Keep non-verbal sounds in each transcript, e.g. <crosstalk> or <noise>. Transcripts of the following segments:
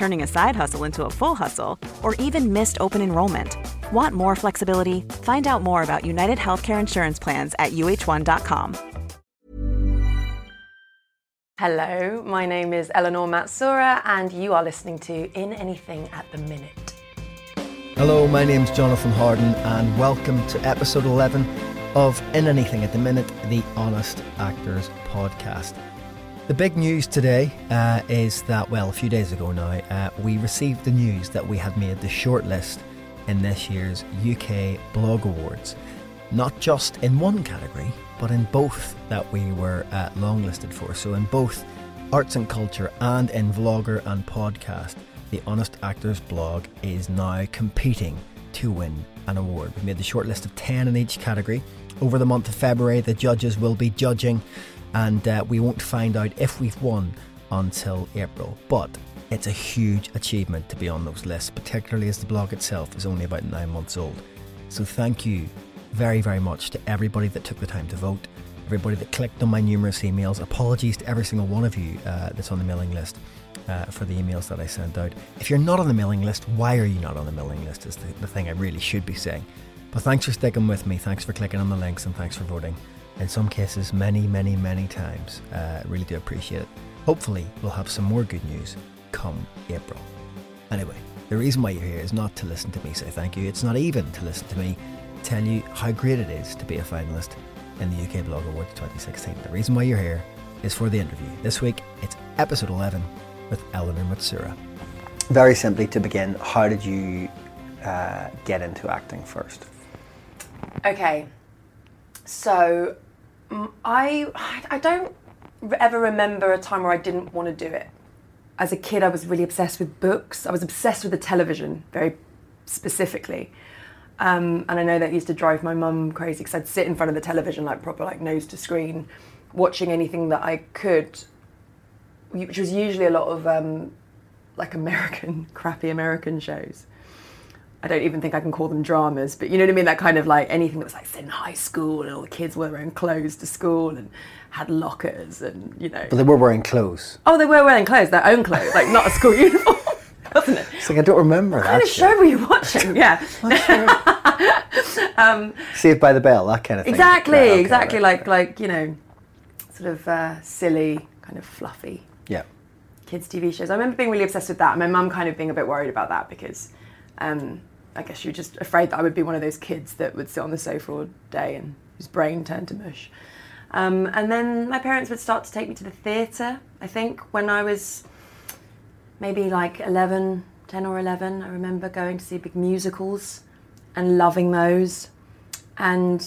turning a side hustle into a full hustle, or even missed open enrollment. Want more flexibility? Find out more about United Healthcare Insurance Plans at uh1.com. Hello, my name is Eleanor Matsuura, and you are listening to In Anything at the Minute. Hello, my name's Jonathan Harden, and welcome to episode 11 of In Anything at the Minute, the Honest Actors podcast. The big news today uh, is that, well, a few days ago now, uh, we received the news that we had made the shortlist in this year's UK Blog Awards. Not just in one category, but in both that we were uh, longlisted for. So, in both arts and culture and in vlogger and podcast, the Honest Actors blog is now competing to win an award. We made the shortlist of 10 in each category. Over the month of February, the judges will be judging, and uh, we won't find out if we've won until April. But it's a huge achievement to be on those lists, particularly as the blog itself is only about nine months old. So, thank you very, very much to everybody that took the time to vote, everybody that clicked on my numerous emails. Apologies to every single one of you uh, that's on the mailing list. Uh, for the emails that I sent out. If you're not on the mailing list, why are you not on the mailing list? Is the, the thing I really should be saying. But thanks for sticking with me. Thanks for clicking on the links and thanks for voting. In some cases, many, many, many times. Uh, really do appreciate it. Hopefully, we'll have some more good news come April. Anyway, the reason why you're here is not to listen to me say thank you. It's not even to listen to me tell you how great it is to be a finalist in the UK Blog Awards 2016. The reason why you're here is for the interview. This week, it's episode 11 with Eleanor Matsuura. Very simply, to begin, how did you uh, get into acting first? Okay, so I I don't ever remember a time where I didn't want to do it. As a kid, I was really obsessed with books. I was obsessed with the television, very specifically. Um, and I know that used to drive my mum crazy because I'd sit in front of the television, like proper, like nose to screen, watching anything that I could, which was usually a lot of um, like American, <laughs> crappy American shows. I don't even think I can call them dramas, but you know what I mean? That kind of like anything that was like set in high school and all the kids were wearing clothes to school and had lockers and, you know. But they were wearing clothes. Oh, they were wearing clothes, their own clothes, like not a school <laughs> uniform wasn't it? It's like I don't remember what that. kind of show were you watching? <laughs> Yeah. <laughs> um, Saved by the Bell, that kind of thing. Exactly, right, okay, exactly. Right, like right. like you know, sort of uh, silly, kind of fluffy. Yeah. Kids TV shows. I remember being really obsessed with that. And my mum kind of being a bit worried about that because. Um, I guess was just afraid that I would be one of those kids that would sit on the sofa all day and whose brain turned to mush. Um, and then my parents would start to take me to the theatre, I think, when I was maybe like 11, 10 or 11. I remember going to see big musicals and loving those. And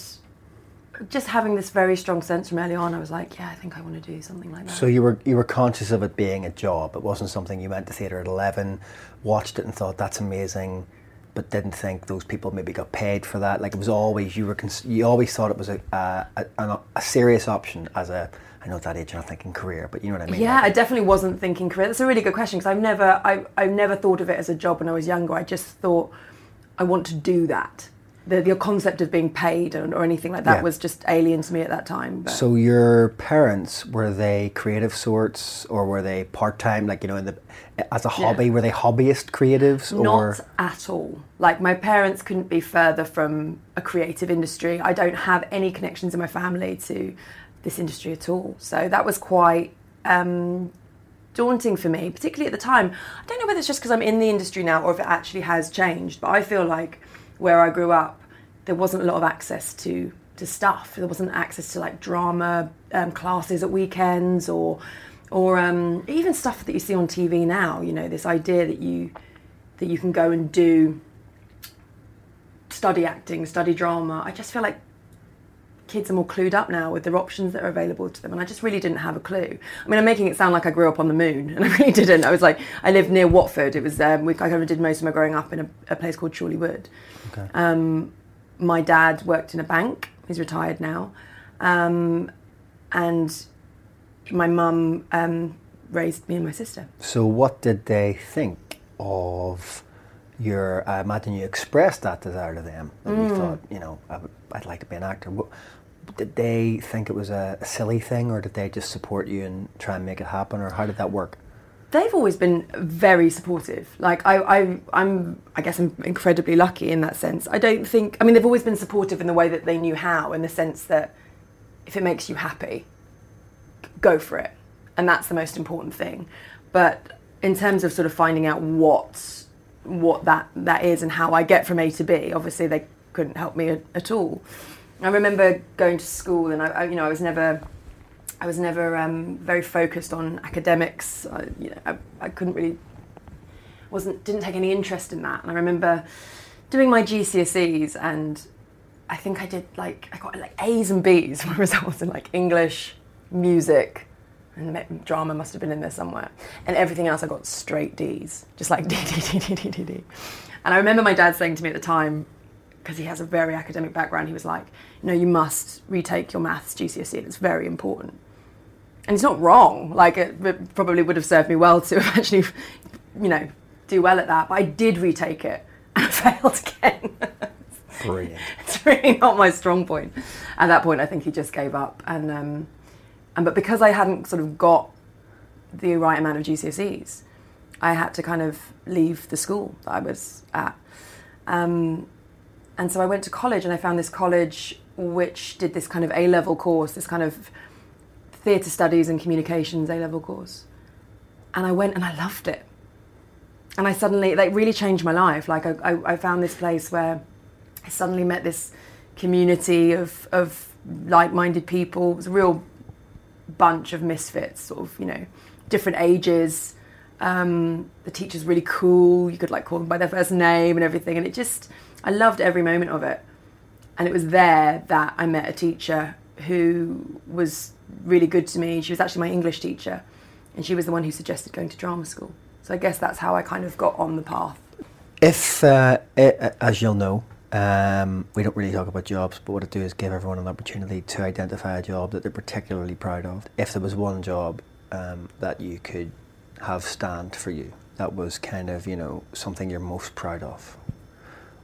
just having this very strong sense from early on, I was like, yeah, I think I want to do something like that. So you were you were conscious of it being a job. It wasn't something you went to theatre at eleven, watched it and thought that's amazing, but didn't think those people maybe got paid for that. Like it was always you were you always thought it was a a, a, a serious option as a I know at that age you're not thinking career, but you know what I mean. Yeah, like, I definitely wasn't thinking career. That's a really good question because I've never, I, I've never thought of it as a job when I was younger. I just thought I want to do that. The, the concept of being paid or, or anything like that yeah. was just alien to me at that time. But. So your parents were they creative sorts or were they part time? Like you know, in the as a hobby, yeah. were they hobbyist creatives? Or? Not at all. Like my parents couldn't be further from a creative industry. I don't have any connections in my family to this industry at all. So that was quite um, daunting for me, particularly at the time. I don't know whether it's just because I'm in the industry now or if it actually has changed, but I feel like where I grew up, there wasn't a lot of access to to stuff. There wasn't access to like drama um, classes at weekends or or um, even stuff that you see on TV now. You know, this idea that you that you can go and do study acting, study drama. I just feel like kids are more clued up now with the options that are available to them, and I just really didn't have a clue. I mean, I'm making it sound like I grew up on the moon, <laughs> and I really didn't. I was like, I lived near Watford. It was um, we, I kind of did most of my growing up in a, a place called Chorleywood. Okay. Um, my dad worked in a bank. He's retired now, um, and my mum um, raised me and my sister. So, what did they think of your? I imagine you expressed that desire to them. That you thought, you know, I would, I'd like to be an actor. Did they think it was a, a silly thing, or did they just support you and try and make it happen, or how did that work? they've always been very supportive. Like I, I, I'm, I guess I'm incredibly lucky in that sense. I don't think. I mean, they've always been supportive in the way that they knew how, in the sense that if it makes you happy, go for it, and that's the most important thing. But in terms of sort of finding out what what that that is and how I get from A to B, obviously they couldn't help me at, at all. I remember going to school, and I, I you know, I was never I was never um, very focused on academics. I, you know, I, I couldn't really wasn't didn't take any interest in that. And I remember doing my GCSEs, and I think I did like I got like A's and B's. My results <laughs> in like English, music, and drama must have been in there somewhere. And everything else I got straight D's, just like D D D D D D D. And I remember my dad saying to me at the time, because he has a very academic background, he was like, you know, you must retake your maths GCSE, and it's very important and it's not wrong. Like it, it probably would have served me well to <laughs> actually, you know, do well at that. But I did retake it <laughs> and I failed again. Brilliant. <laughs> it's really not my strong point. At that point, I think he just gave up. And um, and but because I hadn't sort of got the right amount of GCSEs, I had to kind of leave the school that I was at. Um, and so I went to college, and I found this college which did this kind of A level course, this kind of theatre studies and communications A level course. And I went and I loved it. And I suddenly, like, really changed my life. Like, I, I, I found this place where I suddenly met this community of, of like minded people. It was a real bunch of misfits, sort of, you know, different ages. Um, the teacher's really cool. You could like call them by their first name and everything. And it just, I loved every moment of it. And it was there that I met a teacher who was really good to me. She was actually my English teacher, and she was the one who suggested going to drama school. So I guess that's how I kind of got on the path. If, uh, i as you'll know, um, we don't really talk about jobs, but what I do is give everyone an opportunity to identify a job that they're particularly proud of. If there was one job um, that you could have stand for you, that was kind of you know something you're most proud of.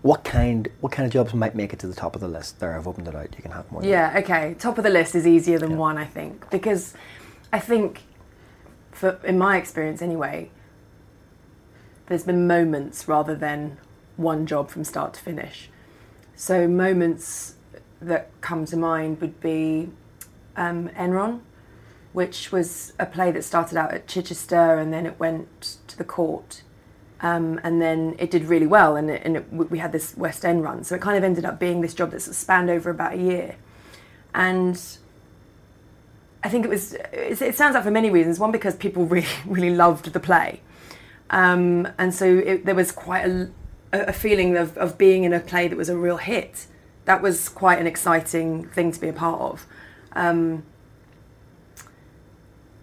What kind what kind of jobs might make it to the top of the list? There, I've opened it out. You can have more. Yeah, okay. Top of the list is easier than Yeah. one, I think, because I think, for in my experience anyway, there's been moments rather than one job from start to finish. So moments that come to mind would be um, Enron, which was a play that started out at Chichester and then it went to the court. Um, and then it did really well, and, it, and it, we had this West End run. So it kind of ended up being this job that spanned over about a year. And I think it was, it, it stands out for many reasons. One, because people <laughs> really, really loved the play. Um, and so there was quite a, a feeling of, of being in a play that was a real hit. That was quite an exciting thing to be a part of. Um,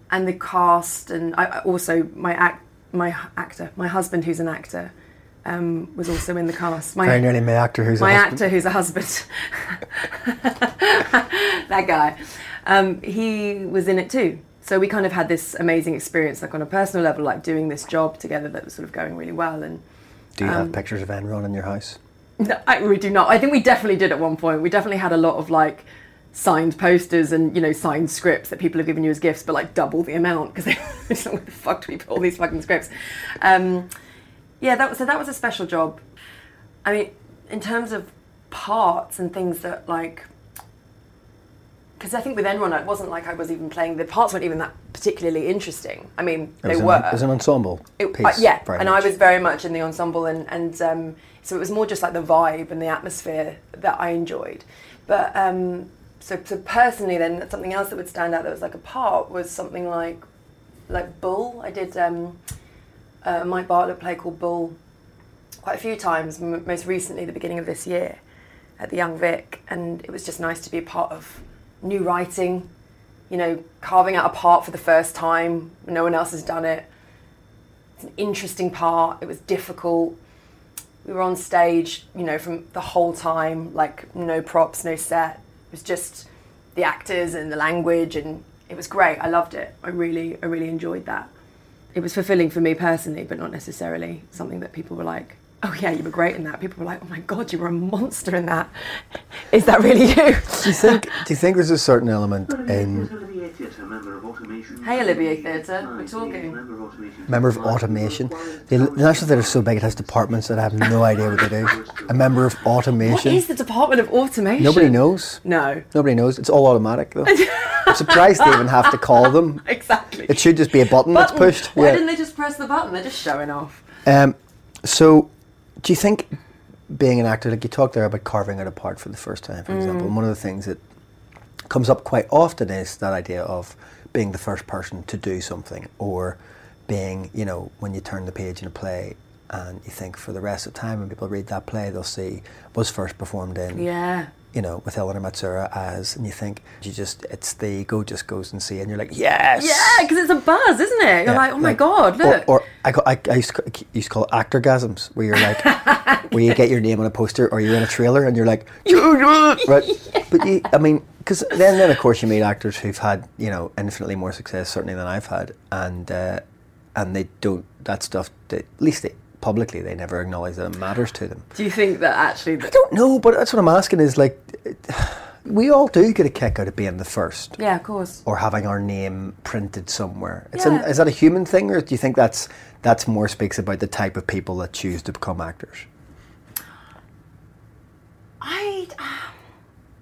and the cast, and I also my act, my actor, my husband, who's an actor, um, was also in the cast. My, nearly my actor who's my a husband. actor who's a husband <laughs> that guy um, he was in it too so we kind of had this amazing experience like on a personal level like doing this job together that was sort of going really well and Do you um, have pictures of Enron in your house? no, <laughs> I, we do not i think we definitely did at one point we definitely had a lot of like signed posters and you know signed scripts that people have given you as gifts but like double the amount because <laughs> they like, the fuck do we put all these fucking scripts um, yeah that was so that was a special job I mean, in terms of parts and things that like, because I think with Enron it wasn't like I was even playing. The parts weren't even that particularly interesting. I mean, It they were. An, it was an ensemble It- piece. uh, yeah, and much. I was very much in the ensemble, and and um, so it was more just like the vibe and the atmosphere that I enjoyed. But um, so, so personally, then something else that would stand out that was like a part was something like like Bull. I did um, a Mike Bartlett play called Bull quite a few times. m- Most recently, the beginning of this year, at the Young Vic, and it was just nice to be a part of new writing. You know, carving out a part for the first time. No one else has done it. It's an interesting part. It was difficult. We were on stage, you know, from the whole time, like no props, no set. It was just the actors and the language, and it was great. I loved it. I really, I really enjoyed that. It was fulfilling for me personally, but not necessarily something that people were like, "Oh yeah, you were great in that." People were like, "Oh my god, you were a monster in that." Is that really you? Do you think? Do you think there's a certain element in Hey, Olivier Theatre, we're talking. member of automation? The, the National Theatre is so big; it has departments that I have no idea what they do. A member of automation. is the Department of Automation? Nobody knows. No, Nobody knows. It's all automatic though. <laughs> I'm surprised they even have to call them. exactly. It should just be a button, that's pushed. Why Yeah. didn't they just press the button? They're just showing off. Um, so, do you think being an actor, like you talked there about carving out a part for the first time, for example, Mm. and one of the things that comes up quite often is that idea of being the first person to do something, or being, you know, when you turn the page in a play and you think for the rest of time when people read that play, they'll see was first performed in Yeah. You know, with Eleanor Matsuura as, and you think you just, it's the ego just goes and see, and you're like, yes, Yeah, because it's a buzz, isn't it? You're Yeah, like, oh my god, look. Or, or I, ca- I, I used, to, ca- used to call it actorgasms, where you're like, <laughs> where you get your name on a poster or you're in a trailer and you're like, <laughs> right? But you, I mean, because then, then of course you meet actors who've had, you know, infinitely more success certainly than I've had, and uh, and they don't that stuff. They, at least they, publicly, they never acknowledge that it matters to them. Do you think that actually? I don't know, but that's what I'm asking. Is like, we all do get a kick out of being the first Yeah, of course. or having our name printed somewhere. It's Yeah. an, is that a human thing, or do you think that's that's more speaks about the type of people that choose to become actors? I,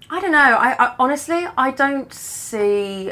I don't know. I, I honestly, I don't see.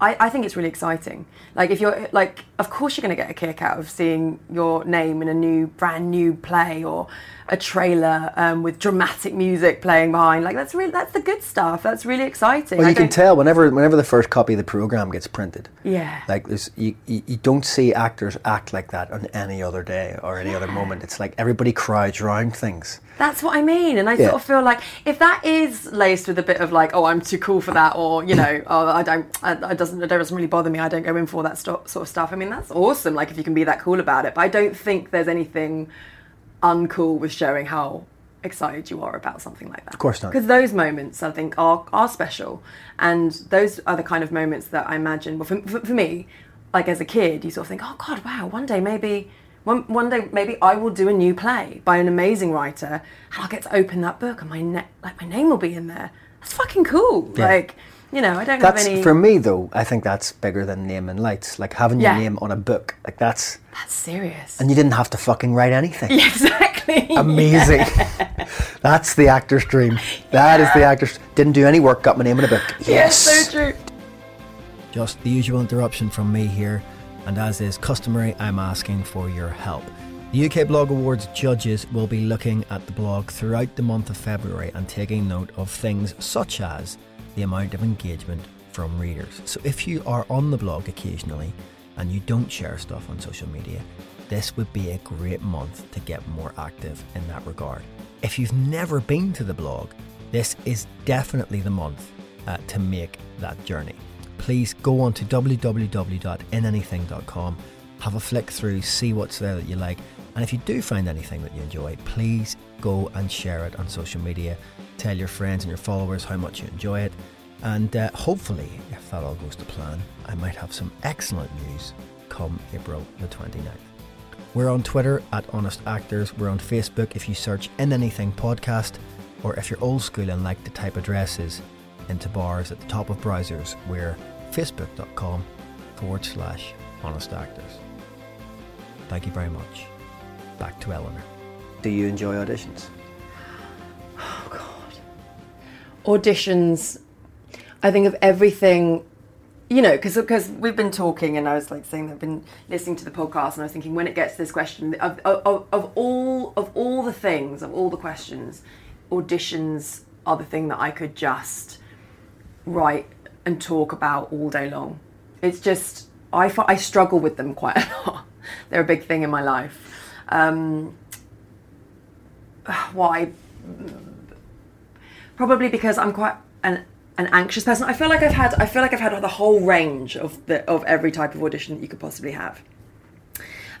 I, I think it's really exciting. Like if you're like, of course you're going to get a kick out of seeing your name in a new, brand new play or a trailer um, with dramatic music playing behind. Like that's really that's the good stuff. That's really exciting. Well, I you can tell whenever whenever the first copy of the program gets printed. Yeah. Like there's you, you, you don't see actors act like that on any other day or any other moment. It's like everybody crowds around things. That's what I mean, and I Yeah. sort of feel like if that is laced with a bit of like, oh, I'm too cool for that, or you know, oh, I don't, I, it doesn't, it doesn't really bother me. I don't go in for that sto- sort of stuff. I mean, that's awesome. Like if you can be that cool about it, but I don't think there's anything uncool with showing how excited you are about something like that. Of course not. Because those moments, I think, are are special, and those are the kind of moments that I imagine. Well, for, for, for me, like as a kid, you sort of think, oh God, wow, one day maybe. One, one day maybe I will do a new play by an amazing writer and I'll get to open that book and my ne- like my name will be in there. That's fucking cool. Yeah. Like, you know, I don't That's have any for me though. I think that's bigger than name and lights. Like having your Yeah. name on a book. Like that's That's serious. and you didn't have to fucking write anything. <laughs> exactly. <laughs> Amazing. <laughs> That's the actor's dream. That is the actor's. Didn't do any work, got my name in a book. Yes, Yes. so true. Just the usual interruption from me here, and as is customary, I'm asking for your help. The UK Blog Awards judges will be looking at the blog throughout the month of February and taking note of things such as the amount of engagement from readers. So if you are on the blog occasionally and you don't share stuff on social media, this would be a great month to get more active in that regard. If you've never been to the blog, this is definitely the month uh, to make that journey. Please go on to www.inanything.com, have a flick through, see what's there that you like, and if you do find anything that you enjoy, please go and share it on social media. Tell your friends and your followers how much you enjoy it, and uh, hopefully, if that all goes to plan, I might have some excellent news come April the 29th. We're on Twitter at Honest Actors. We're on Facebook if you search In Anything Podcast, or if you're old school and like to type addresses into bars at the top of browsers, we're facebook.com forward slash Honest Actors. Thank you very much. Back to Eleanor. Do you enjoy auditions? Auditions i think of everything you know because because we've been talking and i was like saying i've been listening to the podcast and i was thinking when it gets to this question of, of, of all of all the things of all the questions auditions are the thing that I could just write and talk about all day long. It's just I I struggle with them quite <laughs> a lot. They're a big thing in my life. Um, <sighs> why? Probably because I'm quite an an anxious person. I feel like I've had I feel like I've had the whole range of the of every type of audition that you could possibly have.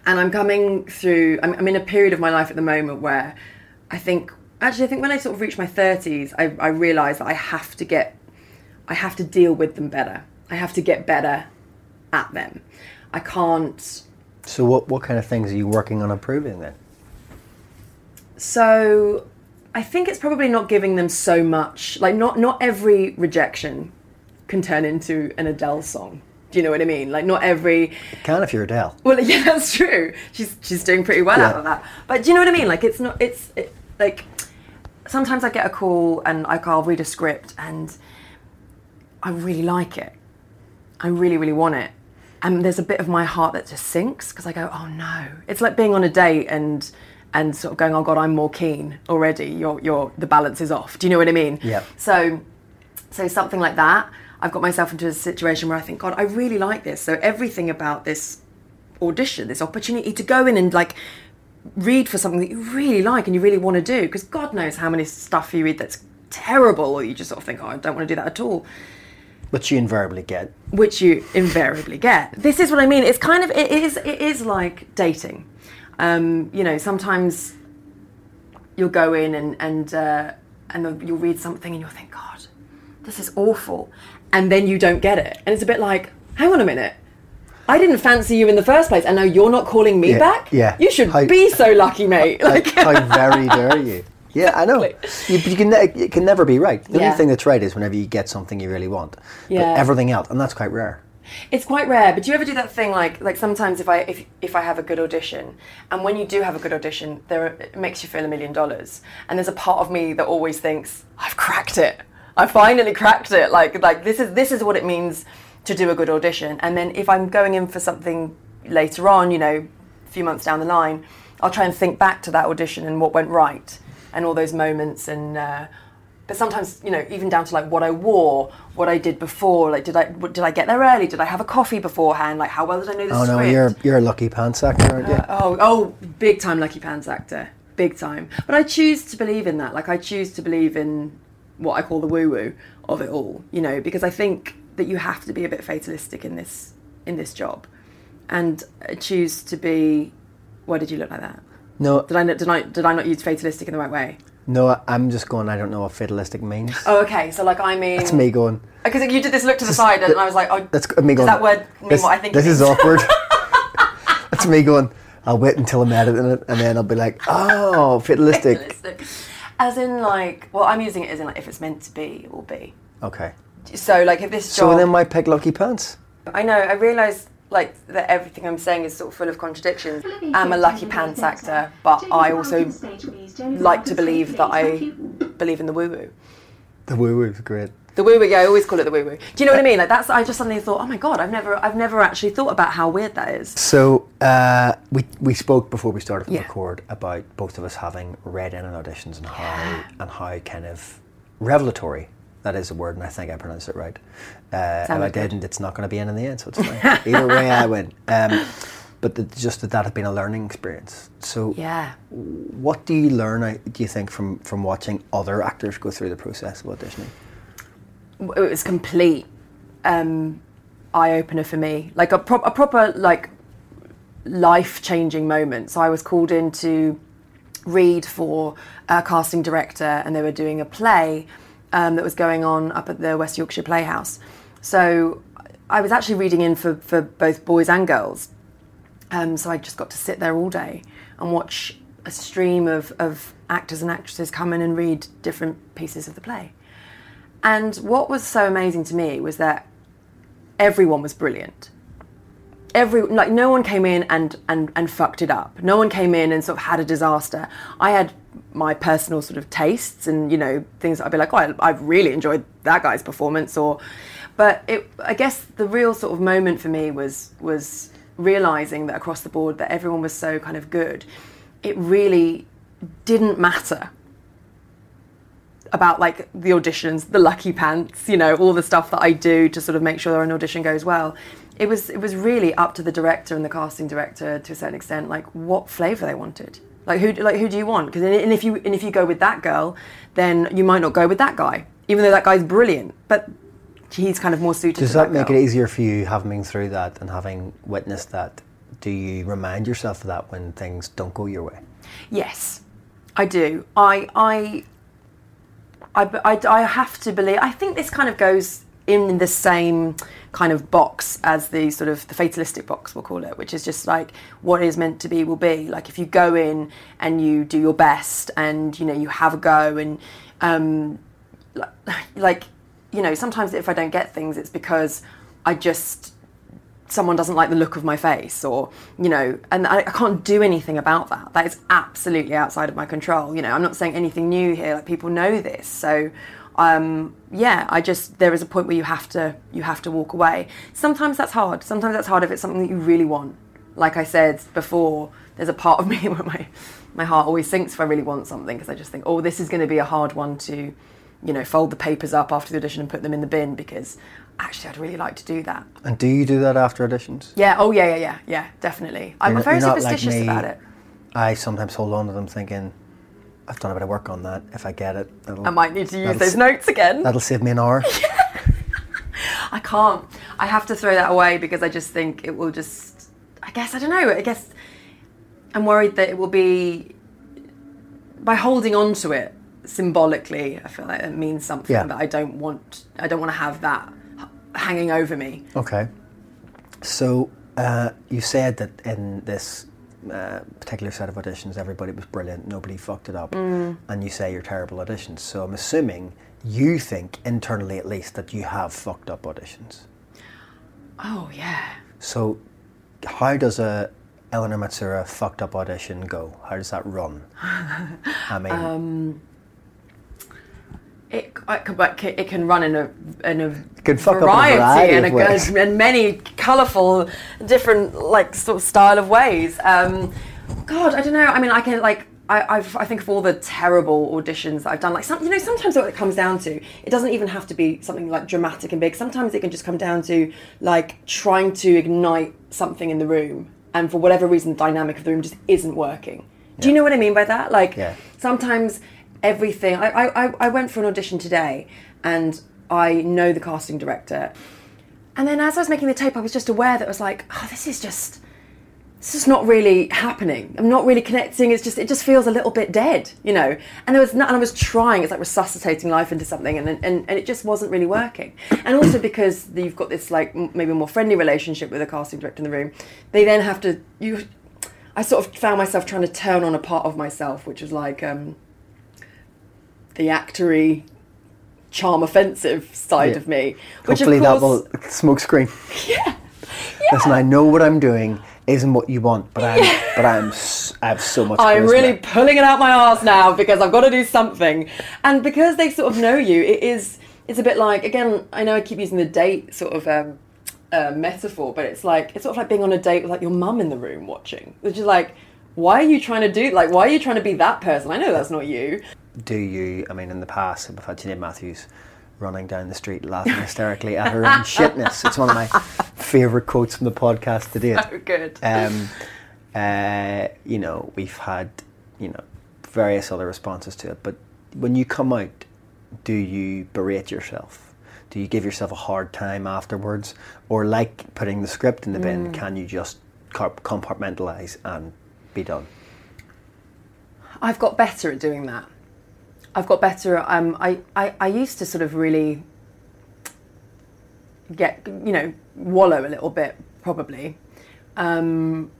And I'm coming through. I'm, I'm in a period of my life at the moment where I think actually I think when I sort of reach my 30s, I, I realise that I have to get I have to deal with them better. I have to get better at them. I can't. So what what kind of things are you working on improving then? So I think it's probably not giving them so much. Like not not every rejection can turn into an Adele song. Do you know what I mean? Like not every. It can if you're Adele. Well, <laughs> yeah, that's true. She's she's doing pretty well Yeah. out of that. But do you know what I mean? Like it's not. It's it, like sometimes I get a call and like I'll read a script and I really like it. I really really want it. And there's a bit of my heart that just sinks because I go, oh no. It's like being on a date and and sort of going, oh god, I'm more keen already. You're you're the balance is off. Do you know what I mean? Yeah. So so something like that. I've got myself into a situation where I think, God, I really like this. So everything about this audition, this opportunity to go in and like read for something that you really like and you really want to do, because God knows how many stuff you read that's terrible, or you just sort of think, oh, I don't want to do that at all, Which you invariably get. which you invariably get. This is what I mean. It's kind of it is it is like dating. Um, you know, sometimes you'll go in and and uh, and you'll read something and you'll think, God, this is awful, and then you don't get it, and it's a bit like, hang on a minute. I didn't fancy you in the first place, and now you're not calling me Yeah, back. yeah. you should How- be so lucky, mate. Like, How very dare you? <laughs> Yeah, I know. You, you can ne- it can never be right. The Yeah. only thing that's right is whenever you get something you really want. Yeah. But everything else, and that's quite rare. It's quite rare, but do you ever do that thing like like sometimes if I if if I have a good audition, and when you do have a good audition, there it makes you feel a million dollars, and there's a part of me that always thinks I've cracked it, I finally cracked it. Like like this is this is what it means to do a good audition, and then if I'm going in for something later on, you know, a few months down the line, I'll try and think back to that audition and what went right, and all those moments and. Uh, but sometimes you know even down to like what I wore, what I did before. Like did I what- did I get there early? Did I have a coffee beforehand? Like how well did I know the Oh no, script? you're you're a lucky pants actor, aren't you? Uh, oh oh, big time Lucky Pants actor, big time. But I choose to believe in that. Like I choose to believe in what I call the woo woo of it all. You know because I think that you have to be a bit fatalistic in this in this job, and choose to be. Why did you look like that? no, Did I did I did I not use fatalistic in the right way? No, I'm just going. I don't know what fatalistic means. Oh, okay. So like I mean, That's me going. Because you did this look to the side, and I was like, "Oh, That's me does going. that word mean this, what I think?" This it is awkward. <laughs> That's me going. I'll wait until I'm editing it, and then I'll be like, "Oh, fatalistic." Fatalistic. As in, like, well, I'm using it as in like if it's meant to be, it will be. Okay. So, like, if this So job, then, why pick lucky pants? I know, I realise like that everything I'm saying is sort of full of contradictions. I'm a lucky pants actor, but I also like to believe that I believe in the woo woo. The woo woo is great. The woo woo, yeah, I always call it the woo woo. Do you know what I mean? Like that's, I just suddenly thought, oh my god, I've never, I've never actually thought about how weird that is. So uh, we we spoke before we started to Yeah. record about both of us having read in on auditions and how and how kind of revelatory that is a word, and I think I pronounced it right. Uh, if I didn't, it's not going to be in in the end, so it's fine. <laughs> Either way, I win. Um, but the, just that that had been a learning experience. So, Yeah. what do you learn? Do you think from from watching other actors go through the process of auditioning? it was complete um, eye opener for me, like a, pro- a proper like life changing moment. So I was called in to read for a casting director, and they were doing a play um, that was going on up at the West Yorkshire Playhouse. So I was actually reading in for, for both boys and girls. Um, so I just got to sit there all day and watch a stream of, of actors and actresses come in and read different pieces of the play. And what was so amazing to me was that everyone was brilliant. Every like no one came in and and and fucked it up. No one came in and sort of had a disaster. I had my personal sort of tastes and you know things that I'd be like, oh, I, I really enjoyed that guy's performance, or. But it, I guess the real sort of moment for me was was realizing that across the board that everyone was so kind of good. It really didn't matter about like the auditions, the lucky pants, you know, all the stuff that I do to sort of make sure an audition goes well. It was it was really up to the director and the casting director to a certain extent, like what flavour they wanted. Like who like who do you want? Because and if you and if you go with that girl, then you might not go with that guy, even though that guy's brilliant. But he's kind of more suited. Does to that, that make girl. it easier for you having been through that and having witnessed that? Do you remind yourself of that when things don't go your way? Yes, I do. I, I, I, I, I have to believe. I think this kind of goes in the same kind of box as the sort of the fatalistic box we'll call it which is just like what is meant to be will be. Like if you go in and you do your best and you know you have a go and um <laughs> like, you know sometimes if i don't get things it's because i just someone doesn't like the look of my face or you know and I, I can't do anything about that. That is absolutely outside of my control. You know i'm not saying anything new here. Like people know this. So um, yeah i just there is a point where you have to you have to walk away sometimes that's hard sometimes that's hard if it's something that you really want like i said before there's a part of <laughs> me where my my heart always sinks if i really want something because i just think oh this is going to be a hard one to you know fold the papers up after the audition and put them in the bin because actually i'd really like to do that And do you do that after auditions? yeah. Oh, yeah, yeah, yeah, yeah. Definitely. I'm You're- very you're not like superstitious me. about it. I sometimes hold on to them thinking, I've done a bit of work on that. If I get it, I might need to use those notes again. That'll save me an hour. <laughs> I can't. I have to throw that away because I just think it will just. I guess I don't know. I guess I'm worried that it will be by holding on to it symbolically. I feel like it means something Yeah. that I don't want. I don't want to have that hanging over me. Okay. So uh, you said that in this uh, particular set of auditions, everybody was brilliant, nobody fucked it up, Mm. and you say you're terrible auditions. So I'm assuming you think internally, at least, that you have fucked up auditions. Oh yeah. So how does a Eleanor Matsuura fucked up audition go? How does that run? <laughs> I mean, Um, It, it, it can run in a in a can fuck up in a variety, variety and of a, and many colourful, different like sort of style of ways. Um, God, I don't know. I mean, I can like. I, I've, I think of all the terrible auditions that I've done. Like, some, you know, sometimes what it comes down to, it doesn't even have to be something like dramatic and big. Sometimes it can just come down to like trying to ignite something in the room, and for whatever reason, the dynamic of the room just isn't working. Do you know what I mean by that? Like, Yeah. sometimes everything. I, I, I- went for an audition today and I know the casting director. And then as I was making the tape I was just aware that I was like oh this is just this is not really happening. I'm not really connecting. It's just it just feels a little bit dead you know? And there was not, and I was trying it's like resuscitating life into something and, and and it just wasn't really working. And also because you've got this like maybe more friendly relationship with the casting director in the room they then have to you I sort of found myself trying to turn on a part of myself which was like um the actory charm offensive side Yeah. of me which hopefully of that will <laughs> smoke screen. <laughs> Yeah. Listen, I know what I'm doing isn't what you want, but I'm but I'm I have so much. I'm really pulling it out my arse now because I've got to do something. And because they sort of know you, it is it's a bit like again, I know I keep using the date sort of um, uh, metaphor, but it's like it's sort of like being on a date with like your mum in the room watching. Which is like, why are you trying to do like why are you trying to be that person? I know that's not you. Do you? I mean, in the past, we've had Janine Matthews running down the street laughing hysterically at her own <laughs> shitness. It's one of my favourite quotes from the podcast to date. Oh good. Um, uh, you know, we've had you know various other responses to it, but when you come out, do you berate yourself? Do you give yourself a hard time afterwards, or like putting the script in the bin? Can you just compartmentalize and be done? I've got better at doing that. I've got better. Um, I, I, I used to sort of really get, you know, wallow a little bit, probably, um,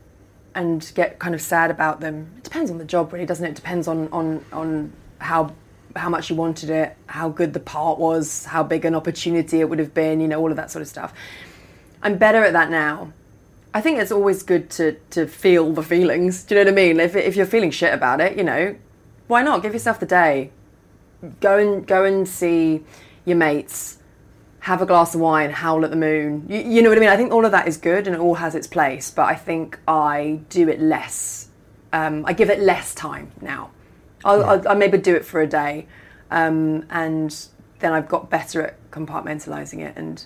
and get kind of sad about them. It depends on the job, really, doesn't it? It depends on on on how how much you wanted it, how good the part was, how big an opportunity it would have been, you know, all of that sort of stuff. I'm better at that now. I think it's always good to to feel the feelings. Do you know what I mean? If if you're feeling shit about it, you know, why not give yourself the day? Go and go and see your mates. Have a glass of wine, howl at the moon. You, you know what I mean? I think all of that is good and it all has its place. But I think I do it less. Um, I give it less time now. I'll, I'll, I'll maybe do it for a day, um, and then I've got better at compartmentalizing it and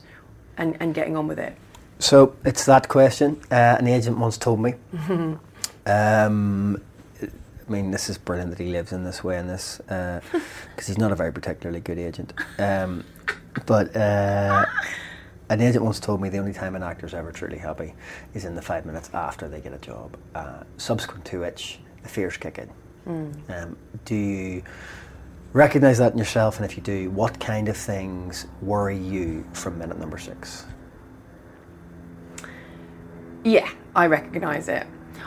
and, and getting on with it. So it's that question. Uh, an agent once told me. <laughs> um, I mean, this is brilliant that he lives in this way in this because he's not a very particularly good agent. Um, but uh, an agent once told me the only time an actor's ever truly happy is in the five minutes after they get a job, uh, subsequent to which the fears kick in. Um, do you recognise that in yourself? And if you do, what kind of things worry you from minute number six? Yeah, I recognise it.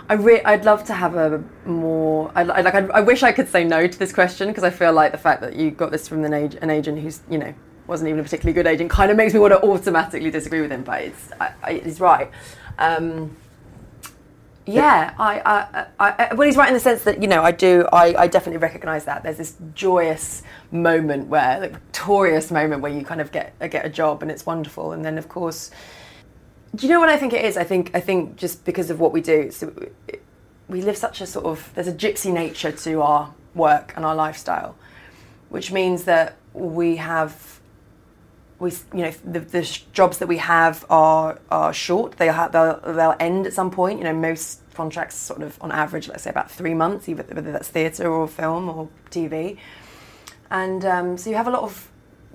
I re- I'd love to have a more. I, I like. I, I wish I could say no to this question because I feel like the fact that you got this from an, ag- an agent who's you know wasn't even a particularly good agent kind of makes me want to automatically disagree with him. But it's I, I, he's right. Um, yeah, I, I, I, well, he's right in the sense that you know I do. I, I definitely recognise that there's this joyous moment where, like, victorious moment where you kind of get get a job and it's wonderful, and then of course do you know what I think it is? I think I think just because of what we do, so we live such a sort of there's a gypsy nature to our work and our lifestyle, which means that we have we you know the, the jobs that we have are are short. They have they'll, they'll end at some point. You know most contracts sort of on average, let's say about three months, either whether that's theatre or film or TV, and um, so you have a lot of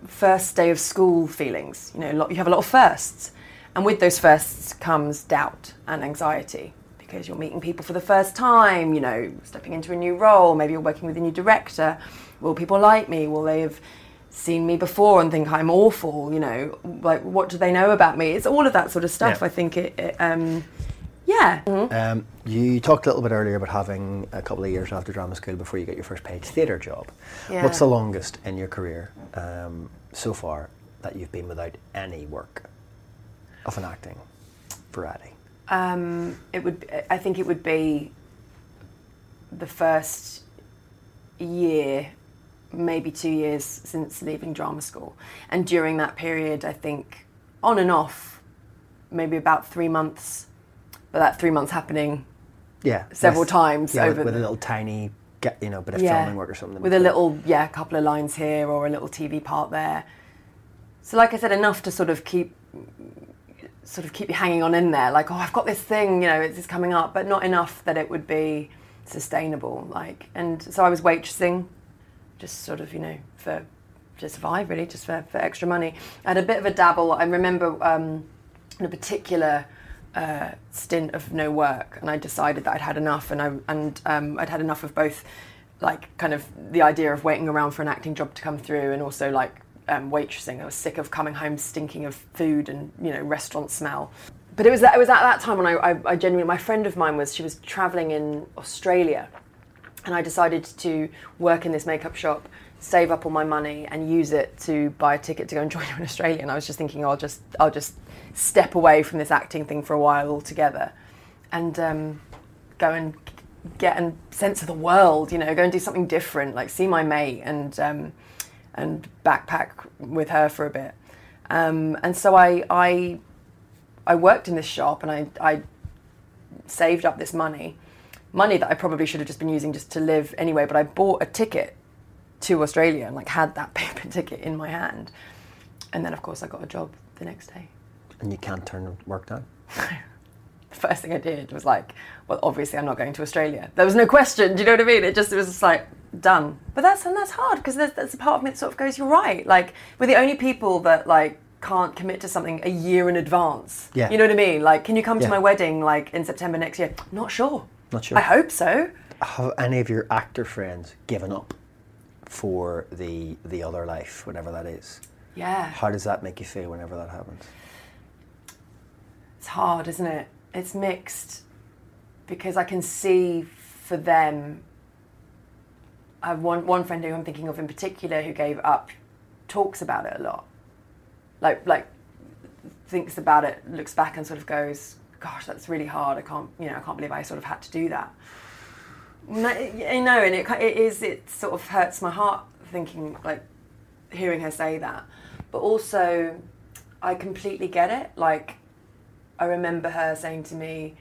first day of school feelings. You know, lot, you have a lot of firsts. And with those firsts comes doubt and anxiety because you're meeting people for the first time, you know, stepping into a new role, maybe you're working with a new director. Will people like me? Will they have seen me before and think I'm awful? You know, like what do they know about me? It's all of that sort of stuff. Yeah. I think it, it um, yeah. Um, you talked a little bit earlier about having a couple of years after drama school before you get your first paid theatre job. Yeah. What's the longest in your career um, so far that you've been without any work of an acting variety? Um, it would. I think it would be the first year, maybe two years since leaving drama school, and during that period, I think on and off, maybe about three months. But that three months happening Yeah, several times Yeah, with, over with a the- little tiny, get, you know, bit of Yeah. filming work or something. with a little yeah, a couple of lines here or a little TV part there. So, like I said, enough to sort of keep sort of keep you hanging on in there, like oh, I've got this thing, you know, it's, it's coming up, but not enough that it would be sustainable. Like, and so I was waitressing, just sort of you know for to survive really, just for, for extra money. I had a bit of a dabble. I remember um, in a particular uh, stint of no work, and I decided that I'd had enough, and I and um, I'd had enough of both, like kind of the idea of waiting around for an acting job to come through, and also like um, waitressing. I was sick of coming home stinking of food and you know restaurant smell. But it was it was at that time when I, I, I genuinely my friend of mine was she was traveling in Australia, and I decided to work in this makeup shop, save up all my money, and use it to buy a ticket to go and <laughs> join her in Australia. And I was just thinking, I'll just I'll just step away from this acting thing for a while altogether, and um, go and get a sense of the world. You know, go and do something different, like see my mate and um, and backpack with her for a bit. Um, and so I I I worked in this shop and I I saved up this money, money that I probably should have just been using just to live anyway. But I bought a ticket to Australia and like had that <laughs> paper ticket in my hand, and then of course I got a job the next day. And you can't turn work down. The <laughs> first thing I did was like, well, obviously I'm not going to Australia. There was no question. Do you know what I mean? It just it was just like done. But that's and that's hard because there's, there's a part of me that sort of goes, you're right. Like we're the only people that like can't commit to something a year in advance. Yeah. You know what I mean? Like, can you come Yeah. to my wedding like in September next year? Not sure. Not sure. I hope so. Have any of your actor friends given up for the the other life, whatever that is? Yeah. How does that make you feel whenever that happens? It's hard, isn't it? It's mixed because I can see for them. I have one one friend who I'm thinking of in particular who gave up, talks about it a lot. Like like thinks about it, looks back and sort of goes, "Gosh, that's really hard. I can't, you know, I can't believe I sort of had to do that." No, you know, and it it is it sort of hurts my heart thinking like hearing her say that, but also I completely get it. Like I remember her saying to me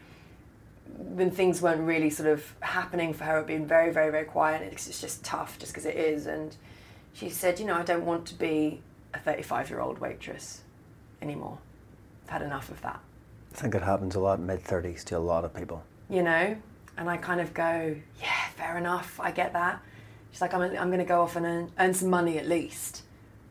when things weren't really sort of happening for her, it being very, very, very quiet. It's, it's just tough, just because it is. And she said, you know, I don't want to be a 35 year old waitress anymore. I've had enough of that. I think it happens a lot mid 30s to a lot of people. You know? And I kind of go, yeah, fair enough, I get that. She's like, I'm, I'm going to go off and earn, earn some money at least.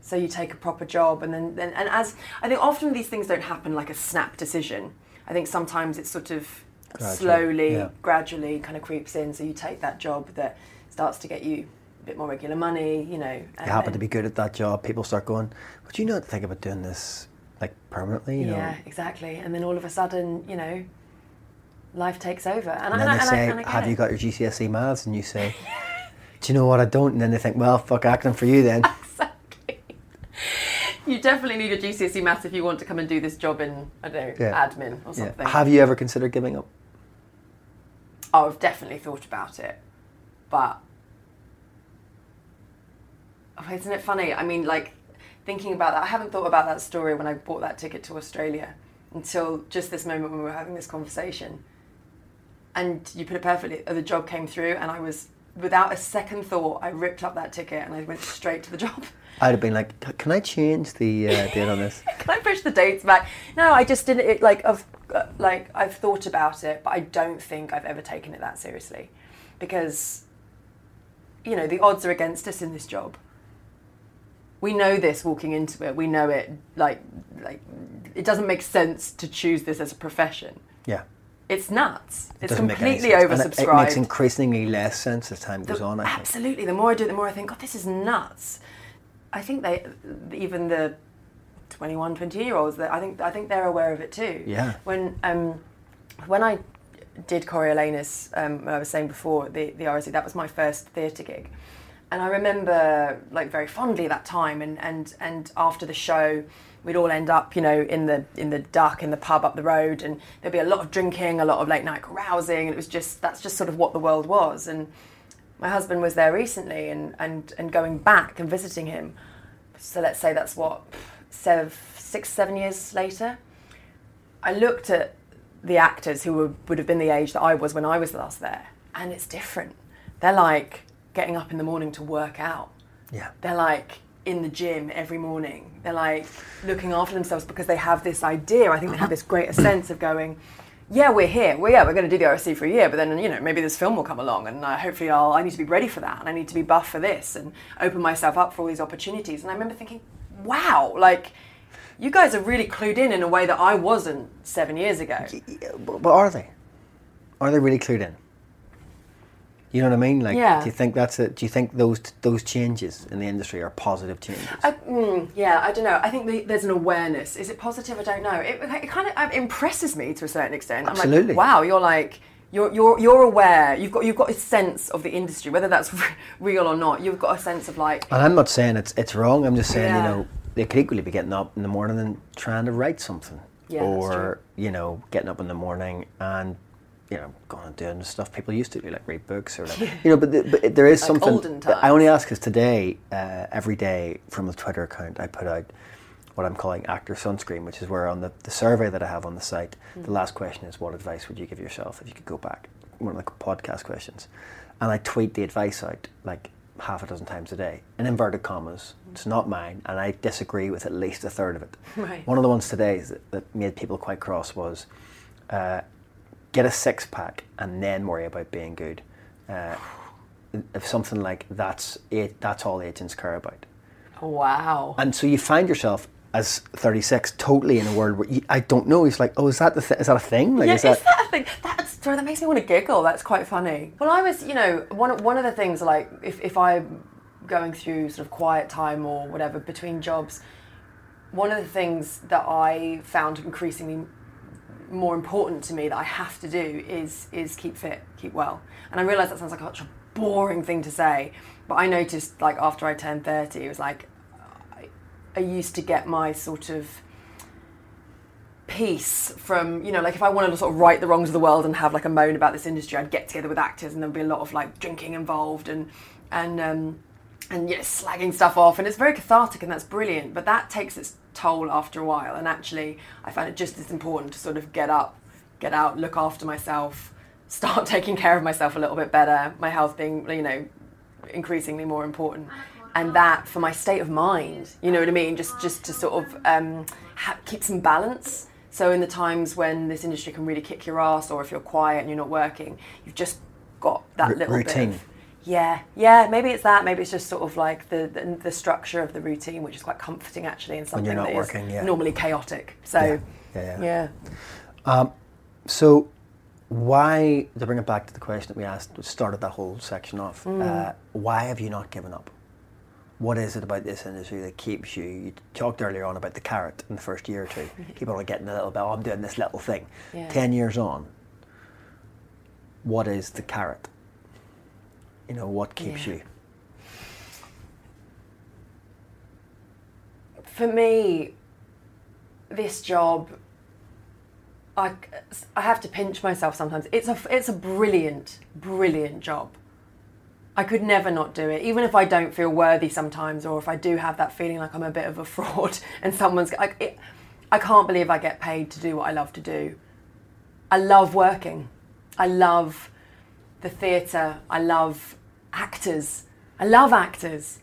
So you take a proper job, and then, then and as I think often these things don't happen like a snap decision. I think sometimes it's sort of Gradual, slowly, yeah. gradually kind of creeps in. So you take that job that starts to get you a bit more regular money, you know. You happen to be good at that job, people start going, Would you not think about doing this like permanently? You yeah, know? exactly. And then all of a sudden, you know, life takes over. And, And I, then and they I, say, and I Have it. you got your GCSE maths? And you say, <laughs> Do you know what I don't? And then they think, Well, fuck acting for you then. <laughs> exactly. You definitely need a GCSE maths if you want to come and do this job in, I don't know, Yeah. admin or Yeah. something. Have you ever considered giving up? I've definitely thought about it, but oh, isn't it funny? I mean, like thinking about that. I haven't thought about that story when I bought that ticket to Australia until just this moment when we were having this conversation. And you put it perfectly. Uh, the job came through, and I was without a second thought. I ripped up that ticket and I went straight to the job. I'd have been like, Can I change the uh, date on this? <laughs> Can I push the dates back? No, I just didn't. It, like, I've uh, like I've thought about it, but I don't think I've ever taken it that seriously, because you know the odds are against us in this job. We know this walking into it. We know it. Like, like it doesn't make sense to choose this as a profession. Yeah. It's nuts. It's make any completely oversubscribed. It, it makes increasingly less sense as time goes on. I think. Absolutely. The more I do it, the more I think, God, this is nuts. I think they, even the 21, 20 year olds, that I think I think they're aware of it too. Yeah. When um, when I did Coriolanus, um, I was saying before the the RSC, that was my first theatre gig, and I remember like very fondly that time. And and and after the show, we'd all end up, you know, in the in the duck in the pub up the road, and there'd be a lot of drinking, a lot of late night carousing, and it was just that's just sort of what the world was. And my husband was there recently, and and and going back and visiting him. So let's say that's what seven, six, seven years later. I looked at the actors who were, would have been the age that I was when I was last there, and it's different. They're like getting up in the morning to work out. Yeah. They're like in the gym every morning. They're like looking after themselves because they have this idea. I think they have this greater sense of going, yeah, we're here. Well, yeah, we're going to do the RSC for a year, but then you know maybe this film will come along, and uh, hopefully I'll I need to be ready for that, and I need to be buff for this, and open myself up for all these opportunities. And I remember thinking, wow, like you guys are really clued in in a way that I wasn't seven years ago. But are they? Are they really clued in? You know what I mean? Like, Yeah. do you think that's it? Do you think those those changes in the industry are positive changes? I, mm, yeah, I don't know. I think the, there's an awareness. Is it positive? I don't know. It, it kind of uh, impresses me to a certain extent. I'm Absolutely. like, wow, you're like. You're, you're, you're aware. You've got you've got a sense of the industry, whether that's <laughs> real or not. You've got a sense of like, and I'm not saying it's it's wrong. I'm just saying Yeah. you know they could equally be getting up in the morning and trying to write something, Yeah, or you know getting up in the morning and you know going and doing stuff people used to do, like read books or like you know. But, the, but there is Like something. olden I only ask because today, uh, every day from the Twitter account, I put out what I'm calling actor sunscreen, which is where on the, the survey that I have on the site, Hmm. the last question is, "What advice would you give yourself if you could go back?" One of the podcast questions, and I tweet the advice out like half a dozen times a day in inverted commas. It's not mine, and I disagree with at least a third of it. <laughs> Right. One of the ones today that, that made people quite cross was. Uh, get a six pack and then worry about being good. Uh, if something like that's it, that's all agents care about. wow. And so you find yourself as 36 totally in a world where you, I don't know. He's like, oh, is that the th- is that a thing? Like, yeah, is that, is that a thing? That's sorry, that makes me want to giggle. That's quite funny. Well, I was, you know, one one of the things like if if I'm going through sort of quiet time or whatever between jobs, one of the things that I found increasingly more important to me that I have to do is is keep fit, keep well. And I realise that sounds like such a boring thing to say, but I noticed like after I turned thirty, it was like I, I used to get my sort of peace from you know like if I wanted to sort of right the wrongs of the world and have like a moan about this industry, I'd get together with actors and there'd be a lot of like drinking involved and and um, and yeah, slagging stuff off, and it's very cathartic, and that's brilliant. But that takes its toll after a while, and actually, I find it just as important to sort of get up, get out, look after myself, start <laughs> taking care of myself a little bit better. My health being, you know, increasingly more important. and that for my state of mind. You know what I mean? Just just to sort of um, ha- keep some balance. So in the times when this industry can really kick your ass, or if you're quiet and you're not working, you've just got that R- little routine. bit of yeah, yeah. Maybe it's that. Maybe it's just sort of like the, the the structure of the routine, which is quite comforting actually, and something that is working, yeah. normally chaotic. So Yeah, yeah, yeah. yeah. So, why, to bring it back to the question that we asked, started that whole section off, Mm. uh, why have you not given up? What is it about this industry that keeps you? You talked earlier on about the carrot in the first year or two. <laughs> Keep on getting a little bit, oh, I'm doing this little thing. 10 years on, what is the carrot? You know, what keeps Yeah. you? for me, this job, I, I have to pinch myself sometimes. It's a, it's a brilliant, brilliant job. I could never not do it, even if I don't feel worthy sometimes, or if I do have that feeling like I'm a bit of a <laughs> fraud and someone's like, it, I can't believe I get paid to do what I love to do. I love working. I love the theatre. I love actors. I love actors.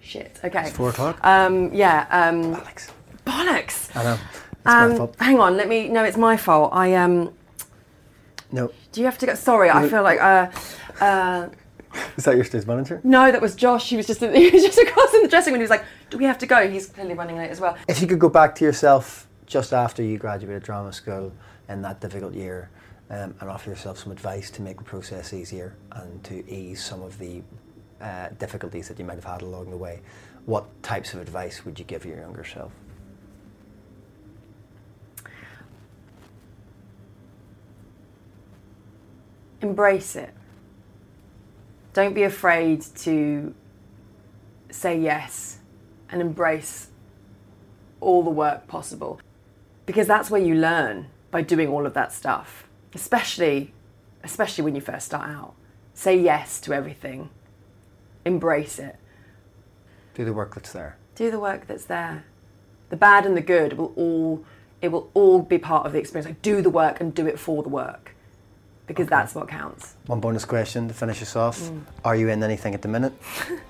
Shit. Okay. It's four o'clock? Um, yeah. Um, Alex. bollocks. I know. It's my Um, fault. hang on. Let me. No, it's my fault. I um. No. Do you have to go? Sorry, I feel like. Uh, uh, <laughs> Is that your stage manager? no, that was Josh. He was just <laughs> he was just across in the dressing room. He was like, "Do we have to go?" He's clearly running late as well. If you could go back to yourself just after you graduated drama school in that difficult year um, and offer yourself some advice to make the process easier and to ease some of the uh, difficulties that you might have had along the way, what types of advice would you give your younger self? embrace it. Don't be afraid to say yes and embrace all the work possible because that's where you learn by doing all of that stuff especially especially when you first start out say yes to everything embrace it Do the work that's there. do the work that's there the bad and the good will all it will all be part of the experience like do the work and do it for the work because that's what counts One bonus question to finish us off. Mm. Are you in anything at the minute? <laughs>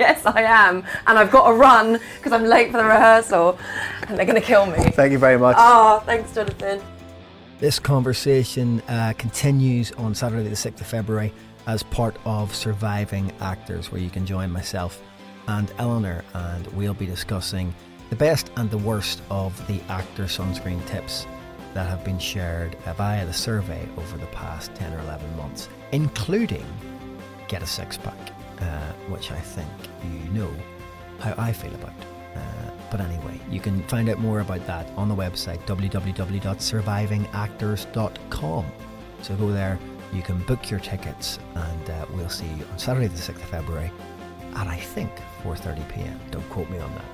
Yes, I am. And I've got to run because I'm late for the rehearsal and they're going to kill me. Thank you very much. Oh, thanks, Jonathan. This conversation uh, continues on Saturday, the 6th of February, as part of Surviving Actors, where you can join myself and Eleanor, and we'll be discussing the best and the worst of the actor sunscreen tips that have been shared via the survey over the past 10 or 11 months, including get a six pack, uh, which I think you know how I feel about. Uh, but anyway, you can find out more about that on the website www.survivingactors.com. So go there, you can book your tickets, and uh, we'll see you on Saturday, the 6th of February at I think 4:30 p.m. Don't quote me on that.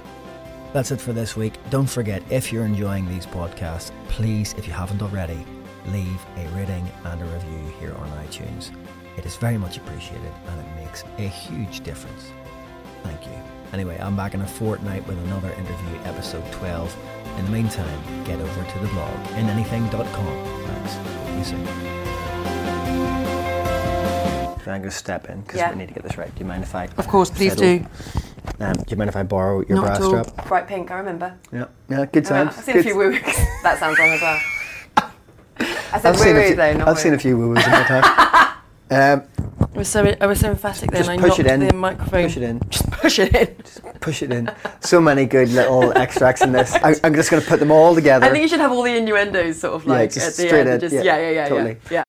That's it for this week. Don't forget, if you're enjoying these podcasts, please, if you haven't already, leave a rating and a review here on iTunes. It is very much appreciated and it makes a huge difference. Thank you. Anyway, I'm back in a fortnight with another interview, episode 12. In the meantime, get over to the blog, inanything.com. Thanks. See you soon. I'm going to step in because Yeah. we need to get this right. Do you mind if I? Of course, please fiddle? do. Um, do you mind if I borrow your Not bra at all. strap? Bright pink, I remember. Yeah, yeah, good times. I times. have seen Good- a few woo <laughs> that sounds wrong as well. I said I've seen, woo a woo few, though, not I've seen a few woo woos in my <laughs> time. Um, I was so I was so emphatic then. just I push knocked it in. the microphone. Push it in. Push it in. Just Push it in. So many good little extracts in this. I, I'm just going to put them all together. I think you should have all the innuendos sort of Yeah, like just at the straight end. in. Just Yeah, yeah, yeah, yeah, totally. yeah. yeah.